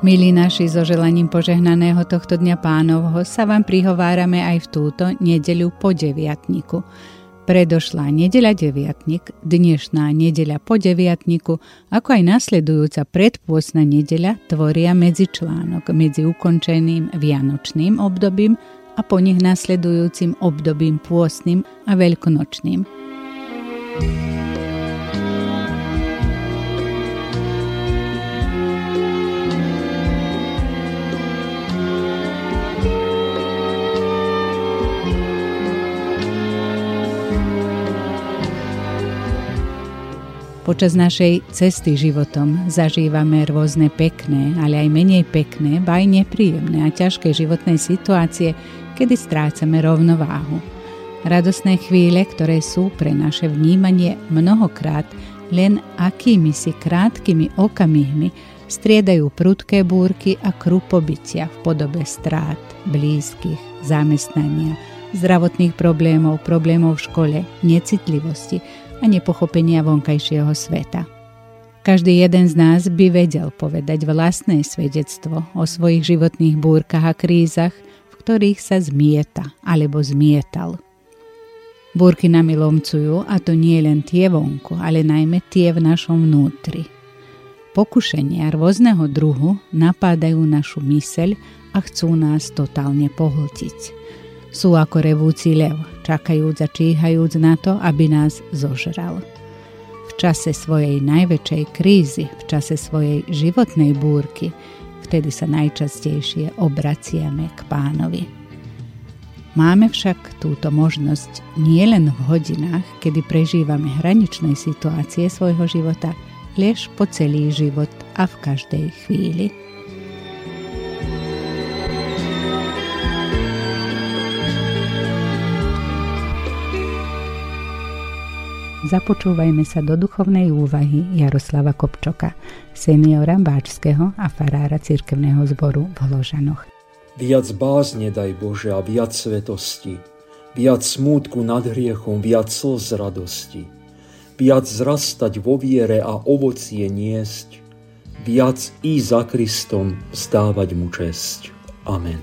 Milí naši, so želaním požehnaného tohto dňa pánovho sa vám prihovárame aj v túto nedeľu po deviatniku. Predošlá nedeľa deviatnik, dnešná nedeľa po deviatniku, ako aj nasledujúca predpôsna nedeľa tvoria medzičlánok medzi ukončeným vianočným obdobím a po nich nasledujúcim obdobím pôstnym a veľkonočným. Počas našej cesty životom zažívame rôzne pekné, ale aj menej pekné, ba aj nepríjemné a ťažké životné situácie, kedy strácame rovnováhu. Radosné chvíle, ktoré sú pre naše vnímanie mnohokrát len akými si krátkými okamihmi, striedajú prudké búrky a krupobytia v podobe strát, blízkych, zamestnania, zdravotných problémov, problémov v škole, necitlivosti, a nepochopenia vonkajšieho sveta. Každý jeden z nás by vedel povedať vlastné svedectvo o svojich životných búrkach a krízach, v ktorých sa zmieta alebo zmietal. Búrky nami lomcujú a to nie len tie vonku, ale najmä tie v našom vnútri. Pokušenia rôzneho druhu napádajú našu myseľ a chcú nás totálne pohltiť. Sú ako revúci lev, čakajúc a číhajúc na to, aby nás zožral. V čase svojej najväčšej krízy, v čase svojej životnej búrky, vtedy sa najčastejšie obraciame k pánovi. Máme však túto možnosť nielen v hodinách, kedy prežívame hraničné situácie svojho života, lež po celý život a v každej chvíli. Započúvajme sa do duchovnej úvahy Jaroslava Kopčoka, seniora Báčského a farára cirkevného zboru v Hložanoch. Viac bázne daj Bože a viac svetosti, viac smútku nad hriechom, viac slz radosti, viac zrastať vo viere a ovocie niesť, viac i za Kristom vzdávať mu česť. Amen.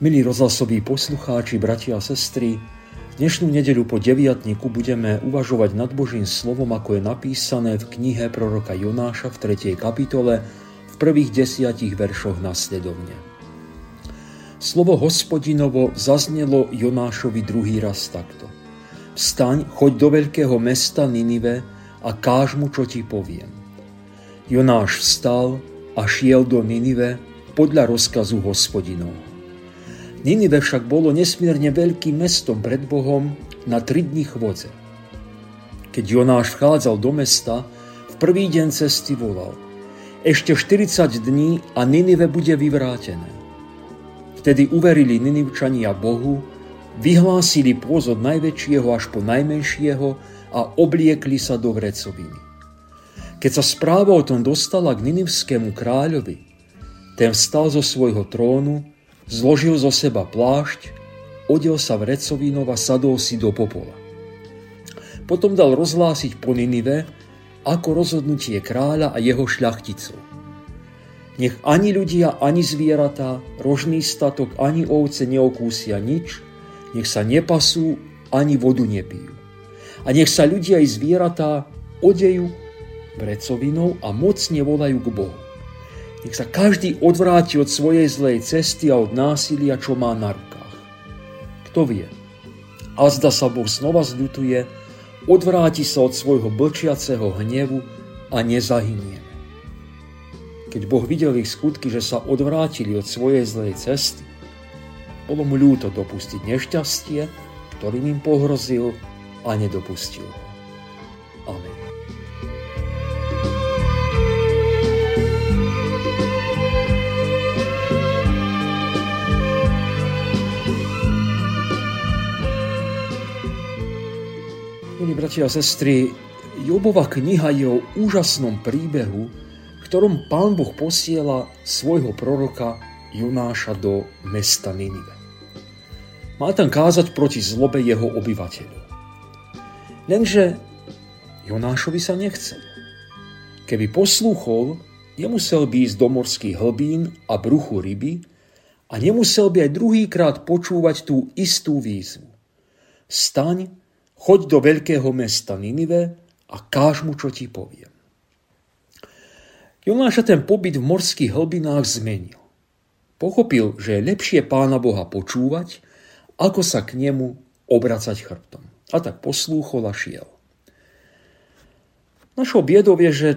Milí rozhlasoví poslucháči, bratia a sestry, Dnešnú nedeľu po deviatniku budeme uvažovať nad Božím slovom, ako je napísané v knihe proroka Jonáša v 3. kapitole v prvých desiatich veršoch nasledovne. Slovo hospodinovo zaznelo Jonášovi druhý raz takto. Vstaň, choď do veľkého mesta Ninive a káž mu, čo ti poviem. Jonáš vstal a šiel do Ninive podľa rozkazu hospodinovho. Ninive však bolo nesmierne veľkým mestom pred Bohom na tri dní chôdze. Keď Jonáš vchádzal do mesta, v prvý deň cesty volal Ešte 40 dní a Ninive bude vyvrátené. Vtedy uverili Ninivčania Bohu, vyhlásili pôz najväčšieho až po najmenšieho a obliekli sa do vrecoviny. Keď sa správa o tom dostala k Ninivskému kráľovi, ten vstal zo svojho trónu, Zložil zo seba plášť, odel sa v recovínov a sadol si do popola. Potom dal rozhlásiť po Ninive ako rozhodnutie kráľa a jeho šľachticov. Nech ani ľudia, ani zvieratá, rožný statok, ani ovce neokúsia nič, nech sa nepasú, ani vodu nepijú. A nech sa ľudia i zvieratá odejú vrecovinou a mocne volajú k Bohu. Nech sa každý odvráti od svojej zlej cesty a od násilia, čo má na rukách. Kto vie? A zda sa Boh znova zľutuje, odvráti sa od svojho blčiaceho hnevu a nezahynieme. Keď Boh videl ich skutky, že sa odvrátili od svojej zlej cesty, bolo mu ľúto dopustiť nešťastie, ktorým im pohrozil a nedopustil ho. Amen. Bratia a sestry, Jobova kniha je o úžasnom príbehu, ktorom pán Boh posiela svojho proroka Jonáša do mesta Ninive. Má tam kázať proti zlobe jeho obyvateľov. Lenže Jonášovi sa nechcel. Keby poslúchol, nemusel by ísť do morských hlbín a bruchu ryby a nemusel by aj druhýkrát počúvať tú istú výzvu. Staň, choď do veľkého mesta Ninive a káž mu, čo ti poviem. Jonáša ten pobyt v morských hlbinách zmenil. Pochopil, že je lepšie pána Boha počúvať, ako sa k nemu obracať chrbtom. A tak poslúchol a šiel. Našou biedou je, že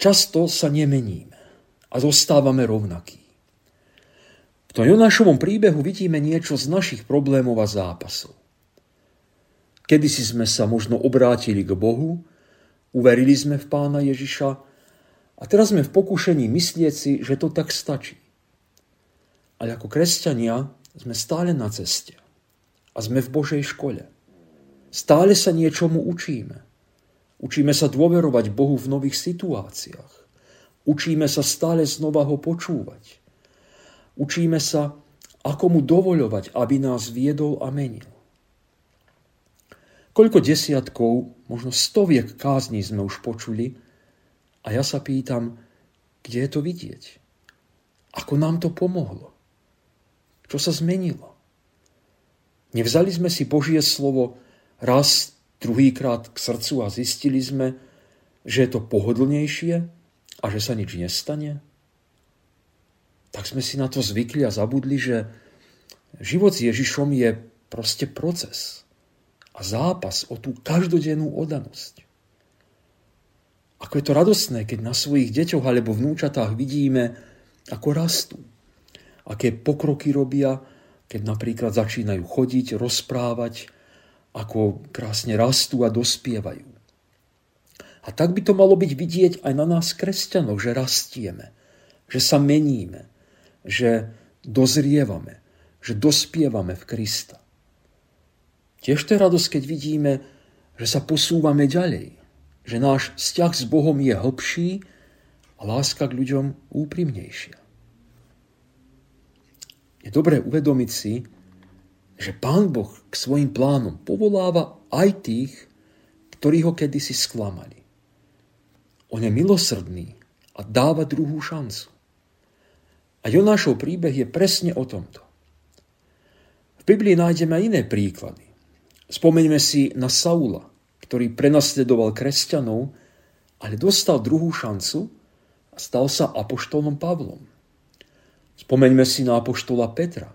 často sa nemeníme a zostávame rovnakí. V tom Jonášovom príbehu vidíme niečo z našich problémov a zápasov. Kedy si sme sa možno obrátili k Bohu Uverili sme v pána Ježiša a teraz sme v pokušení myslieť si, že to tak stačí. Ale ako kresťania sme stále na ceste a sme v Božej škole. Stále sa niečomu učíme. Učíme sa dôverovať Bohu v nových situáciách. Učíme sa stále znova ho počúvať. Učíme sa, ako mu dovoľovať, aby nás viedol a menil. Koľko desiatkov, možno stoviek kázní sme už počuli a ja sa pýtam, kde je to vidieť? Ako nám to pomohlo? Čo sa zmenilo? Nevzali sme si Božie slovo raz, druhýkrát k srdcu a zistili sme, že je to pohodlnejšie a že sa nič nestane? Tak sme si na to zvykli a zabudli, že život s Ježišom je proste proces a zápas o tú každodennú odanosť. Ako je to radostné, keď na svojich deťoch alebo vnúčatách vidíme, ako rastú. Aké pokroky robia, keď napríklad začínajú chodiť, rozprávať, ako krásne rastú a dospievajú. A tak by to malo byť vidieť aj na nás kresťanoch, že rastieme, že sa meníme, že dozrievame, že dospievame v Krista. Tiež to je radosť, keď vidíme, že sa posúvame ďalej, že náš vzťah s Bohom je hlbší a láska k ľuďom úprimnejšia. Je dobré uvedomiť si, že Pán Boh k svojim plánom povoláva aj tých, ktorí ho kedysi sklamali. On je milosrdný a dáva druhú šancu. A Jonášov príbeh je presne o tomto. V Biblii nájdeme iné príklady. Spomeňme si na Saula, ktorý prenasledoval kresťanov, ale dostal druhú šancu a stal sa apoštolom Pavlom. Spomeňme si na apoštola Petra,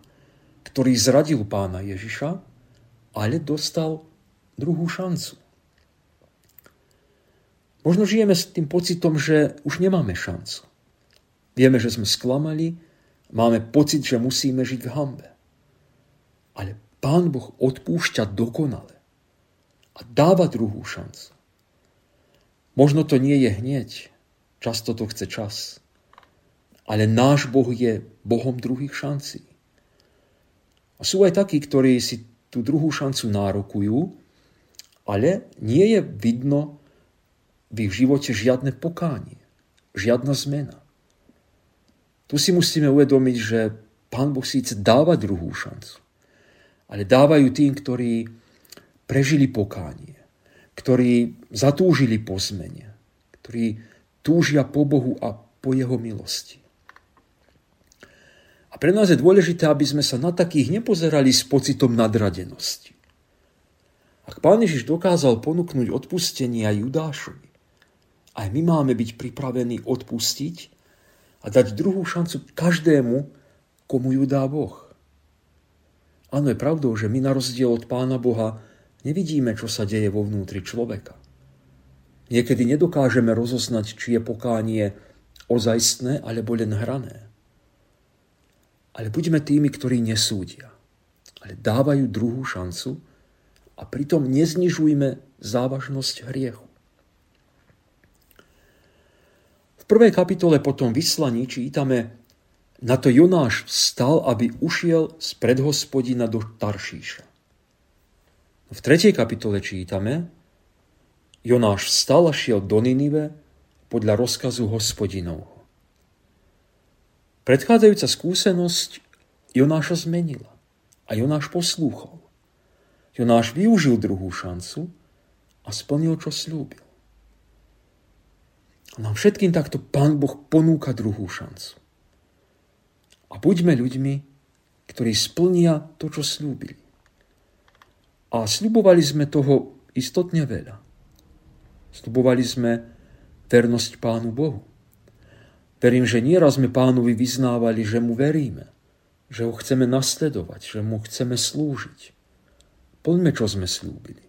ktorý zradil pána Ježiša, ale dostal druhú šancu. Možno žijeme s tým pocitom, že už nemáme šancu. Vieme, že sme sklamali, máme pocit, že musíme žiť v hambe. Ale Pán Boh odpúšťa dokonale a dáva druhú šancu. Možno to nie je hneď, často to chce čas, ale náš Boh je Bohom druhých šancí. A sú aj takí, ktorí si tú druhú šancu nárokujú, ale nie je vidno v ich živote žiadne pokánie, žiadna zmena. Tu si musíme uvedomiť, že Pán Boh síce dáva druhú šancu, ale dávajú tým, ktorí prežili pokánie, ktorí zatúžili po zmene, ktorí túžia po Bohu a po Jeho milosti. A pre nás je dôležité, aby sme sa na takých nepozerali s pocitom nadradenosti. Ak Pán Ježiš dokázal ponúknuť odpustenie aj Judášovi, aj my máme byť pripravení odpustiť a dať druhú šancu každému, komu ju dá Boh. Áno, je pravdou, že my na rozdiel od Pána Boha nevidíme, čo sa deje vo vnútri človeka. Niekedy nedokážeme rozoznať, či je pokánie ozajstné alebo len hrané. Ale buďme tými, ktorí nesúdia, ale dávajú druhú šancu a pritom neznižujme závažnosť hriechu. V prvej kapitole potom vyslaní čítame na to Jonáš vstal, aby ušiel z predhospodina do Taršíša. V tretej kapitole čítame, Jonáš vstal a šiel do Ninive podľa rozkazu hospodinovho. Predchádzajúca skúsenosť Jonáša zmenila a Jonáš poslúchol. Jonáš využil druhú šancu a splnil, čo slúbil. A nám všetkým takto Pán Boh ponúka druhú šancu. A buďme ľuďmi, ktorí splnia to, čo slúbili. A slubovali sme toho istotne veľa. Slubovali sme vernosť Pánu Bohu. Verím, že nieraz sme pánovi vyznávali, že mu veríme, že ho chceme nasledovať, že mu chceme slúžiť. Poďme, čo sme slúbili.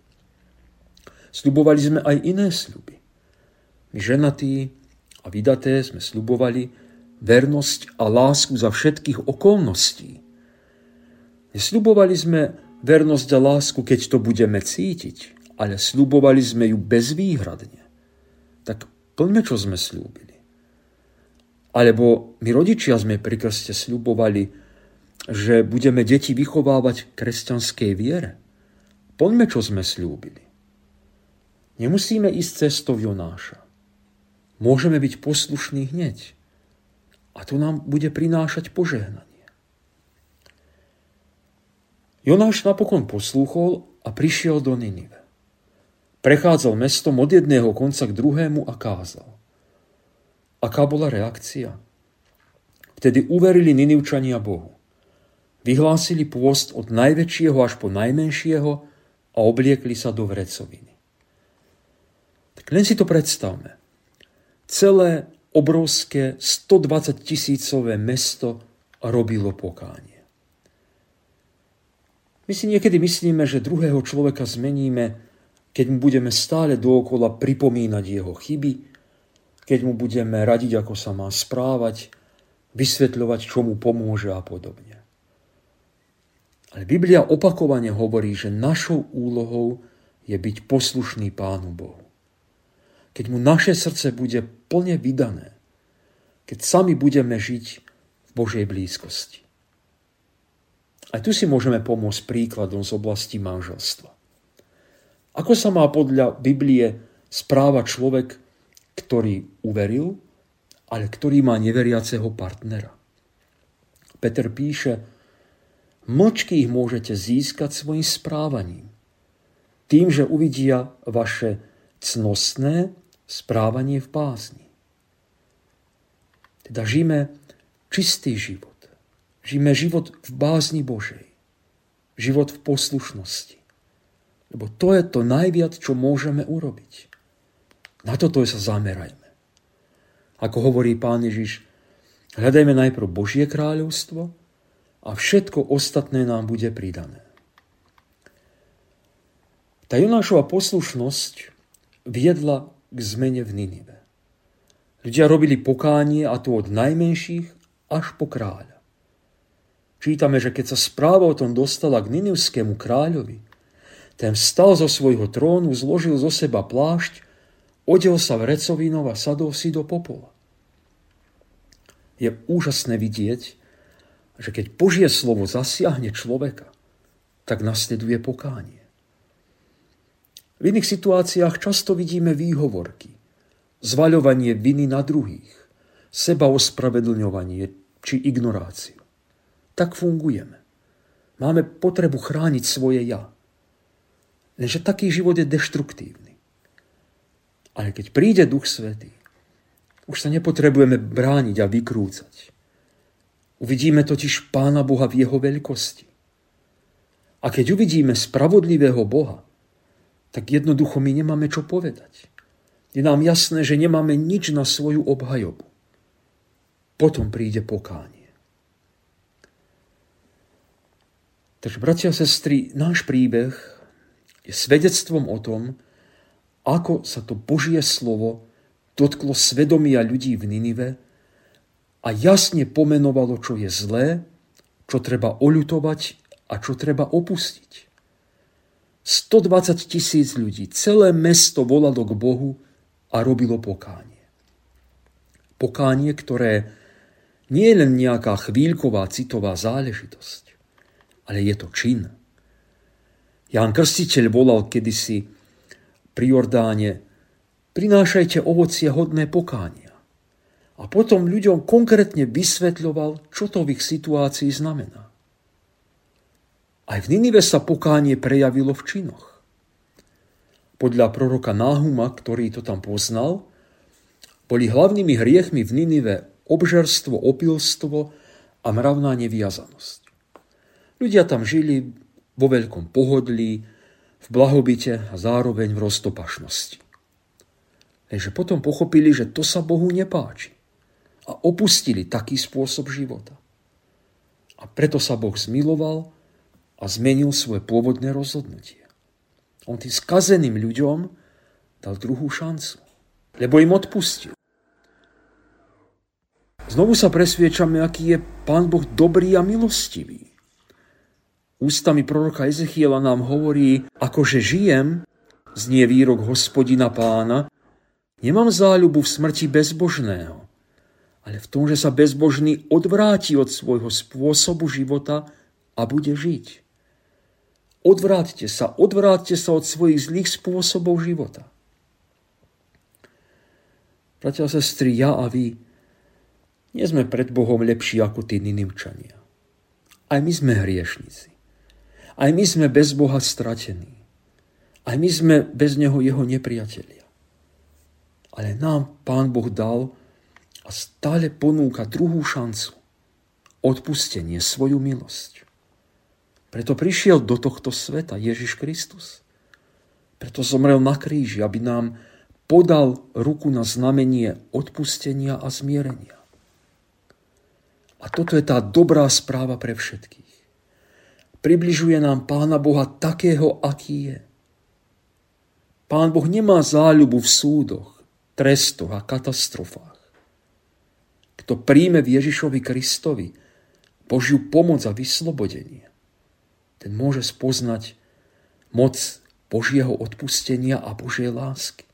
Sľubovali sme aj iné sľuby. My ženatí a vydaté sme sľubovali vernosť a lásku za všetkých okolností. Nesľubovali sme vernosť a lásku, keď to budeme cítiť, ale sľubovali sme ju bezvýhradne. Tak plňme, čo sme slúbili. Alebo my rodičia sme pri krste sľubovali, že budeme deti vychovávať kresťanskej viere. Poďme, čo sme slúbili. Nemusíme ísť cestou Jonáša. Môžeme byť poslušní hneď. A to nám bude prinášať požehnanie. Jonáš napokon poslúchol a prišiel do Ninive. Prechádzal mestom od jedného konca k druhému a kázal. Aká bola reakcia? Vtedy uverili Ninivčania Bohu. Vyhlásili pôst od najväčšieho až po najmenšieho a obliekli sa do vrecoviny. Tak len si to predstavme. Celé obrovské 120 tisícové mesto robilo pokánie. My si niekedy myslíme, že druhého človeka zmeníme keď mu budeme stále dookola pripomínať jeho chyby, keď mu budeme radiť, ako sa má správať, vysvetľovať, čo mu pomôže a podobne. Ale Biblia opakovane hovorí, že našou úlohou je byť poslušný Pánu Bohu. Keď mu naše srdce bude plne vydané, keď sami budeme žiť v Božej blízkosti. Aj tu si môžeme pomôcť príkladom z oblasti manželstva. Ako sa má podľa Biblie správa človek, ktorý uveril, ale ktorý má neveriaceho partnera? Peter píše, mlčky ich môžete získať svojim správaním. Tým, že uvidia vaše cnostné správanie v bázni. Teda žijeme čistý život. Žijeme život v bázni Božej. Život v poslušnosti. Lebo to je to najviac, čo môžeme urobiť. Na toto sa zamerajme. Ako hovorí pán Ježiš, hľadajme najprv Božie kráľovstvo a všetko ostatné nám bude pridané. Tá Jonášova poslušnosť viedla k zmene v Ninive. Ľudia robili pokánie a to od najmenších až po kráľa. Čítame, že keď sa správa o tom dostala k ninivskému kráľovi, ten vstal zo svojho trónu, zložil zo seba plášť, odel sa v recovinov a sadol si do popola. Je úžasné vidieť, že keď Božie slovo zasiahne človeka, tak nasleduje pokánie. V iných situáciách často vidíme výhovorky, zvaľovanie viny na druhých, seba ospravedlňovanie či ignoráciu. Tak fungujeme. Máme potrebu chrániť svoje ja. Lenže taký život je deštruktívny. Ale keď príde Duch Svetý, už sa nepotrebujeme brániť a vykrúcať. Uvidíme totiž Pána Boha v jeho veľkosti. A keď uvidíme spravodlivého Boha, tak jednoducho my nemáme čo povedať. Je nám jasné, že nemáme nič na svoju obhajobu. Potom príde pokánie. Takže, bratia a sestry, náš príbeh je svedectvom o tom, ako sa to Božie slovo dotklo svedomia ľudí v Ninive a jasne pomenovalo, čo je zlé, čo treba oľutovať a čo treba opustiť. 120 tisíc ľudí, celé mesto volalo k Bohu a robilo pokánie. Pokánie, ktoré nie je len nejaká chvíľková citová záležitosť, ale je to čin Ján Krstiteľ volal kedysi pri Jordáne prinášajte ovocie hodné pokánia. A potom ľuďom konkrétne vysvetľoval, čo to v ich situácii znamená. Aj v Ninive sa pokánie prejavilo v činoch. Podľa proroka Náhuma, ktorý to tam poznal, boli hlavnými hriechmi v Ninive obžerstvo, opilstvo a mravná neviazanosť. Ľudia tam žili vo veľkom pohodlí, v blahobite a zároveň v roztopašnosti. Lenže potom pochopili, že to sa Bohu nepáči a opustili taký spôsob života. A preto sa Boh zmiloval a zmenil svoje pôvodné rozhodnutie. On tým skazeným ľuďom dal druhú šancu, lebo im odpustil. Znovu sa presviečame, aký je Pán Boh dobrý a milostivý. Ústami proroka Ezechiela nám hovorí, akože žijem, znie výrok hospodina pána, nemám záľubu v smrti bezbožného, ale v tom, že sa bezbožný odvráti od svojho spôsobu života a bude žiť. Odvráťte sa, odvráťte sa od svojich zlých spôsobov života. Bratia a sestry, ja a vy nie sme pred Bohom lepší ako tí Ninivčania. Aj my sme hriešnici. Aj my sme bez Boha stratení. Aj my sme bez Neho Jeho nepriatelia. Ale nám Pán Boh dal a stále ponúka druhú šancu. Odpustenie, svoju milosť. Preto prišiel do tohto sveta Ježiš Kristus. Preto zomrel na kríži, aby nám podal ruku na znamenie odpustenia a zmierenia. A toto je tá dobrá správa pre všetkých. Približuje nám Pána Boha takého, aký je. Pán Boh nemá záľubu v súdoch, trestoch a katastrofách. Kto príjme v Ježišovi Kristovi Božiu pomoc a vyslobodenie, ten môže spoznať moc Božieho odpustenia a Božej lásky.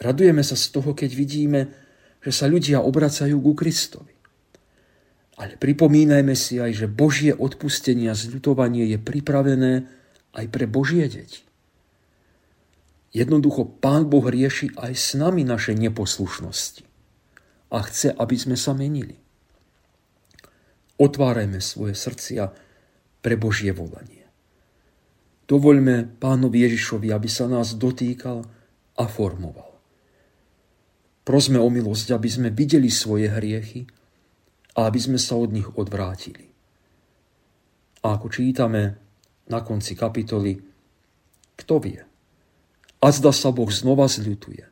Radujeme sa z toho, keď vidíme, že sa ľudia obracajú ku Kristovi. Ale pripomínajme si aj, že Božie odpustenie a zľutovanie je pripravené aj pre Božie deti. Jednoducho Pán Boh rieši aj s nami naše neposlušnosti a chce, aby sme sa menili. Otvárajme svoje srdcia pre Božie volanie. Dovoľme Pánovi Ježišovi, aby sa nás dotýkal a formoval. Prosme o milosť, aby sme videli svoje hriechy a aby sme sa od nich odvrátili. A ako čítame na konci kapitoly, kto vie? A zda sa Boh znova zľutuje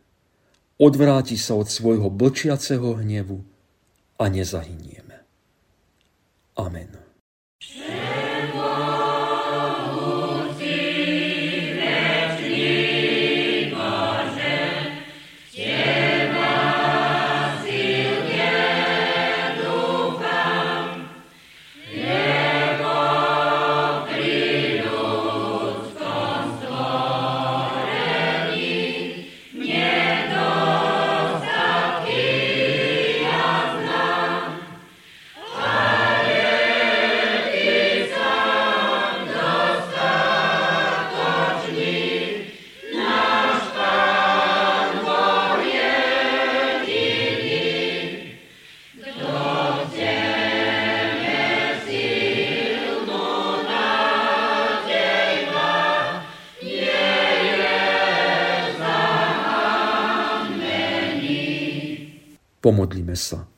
odvráti sa od svojho blčiaceho hnevu a nezahynieme. Amen. Pomodlíme sa.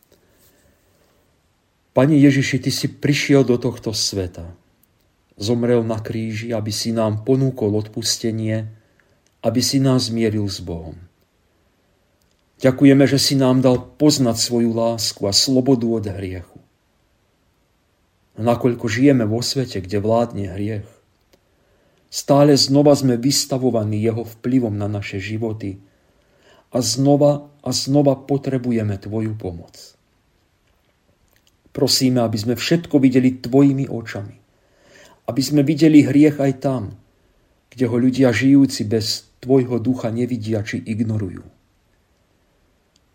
Pane Ježiši, Ty si prišiel do tohto sveta. Zomrel na kríži, aby si nám ponúkol odpustenie, aby si nás zmieril s Bohom. Ďakujeme, že si nám dal poznať svoju lásku a slobodu od hriechu. Nakoľko žijeme vo svete, kde vládne hriech, stále znova sme vystavovaní jeho vplyvom na naše životy – a znova a znova potrebujeme Tvoju pomoc. Prosíme, aby sme všetko videli Tvojimi očami. Aby sme videli hriech aj tam, kde ho ľudia žijúci bez Tvojho ducha nevidia či ignorujú.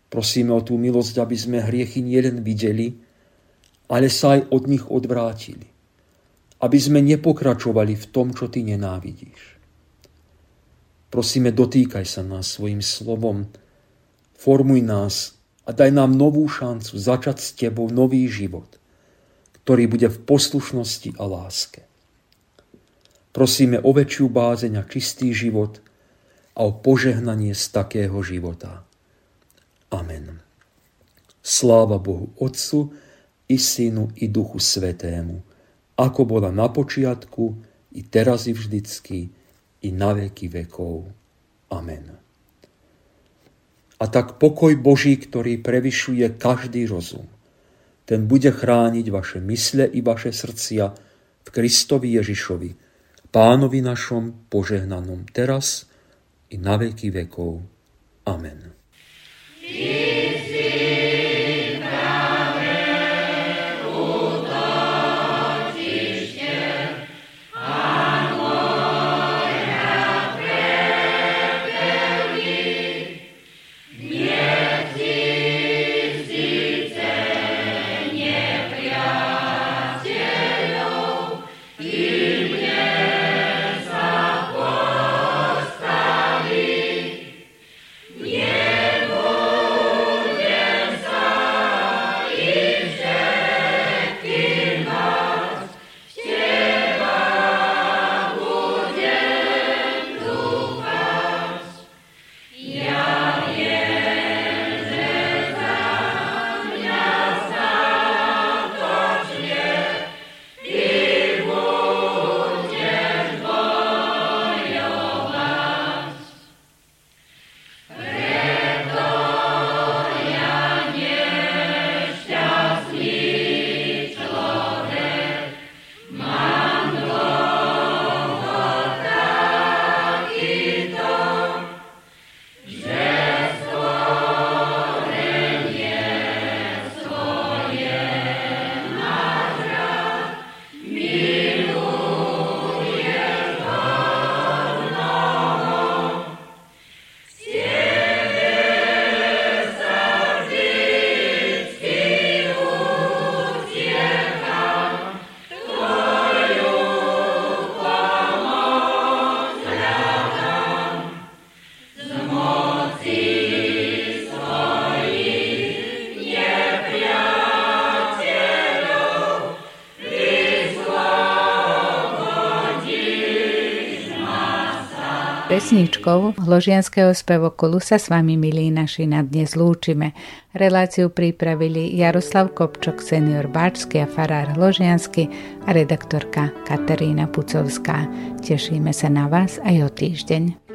Prosíme o tú milosť, aby sme hriechy nielen videli, ale sa aj od nich odvrátili. Aby sme nepokračovali v tom, čo Ty nenávidíš. Prosíme, dotýkaj sa nás svojim slovom, formuj nás a daj nám novú šancu začať s Tebou nový život, ktorý bude v poslušnosti a láske. Prosíme o väčšiu bázeň a čistý život a o požehnanie z takého života. Amen. Sláva Bohu Otcu i Synu i Duchu Svetému, ako bola na počiatku, i teraz i vždycky, i na veky vekov. Amen. A tak pokoj Boží, ktorý prevyšuje každý rozum, ten bude chrániť vaše mysle i vaše srdcia v Kristovi Ježišovi, pánovi našom požehnanom teraz i na veky vekov. Amen. Pesničkou Hložianského spevokolu sa s vami, milí naši, na dnes lúčime. Reláciu pripravili Jaroslav Kopčok, senior Báčsky a farár Hložiansky a redaktorka Katarína Pucovská. Tešíme sa na vás aj o týždeň.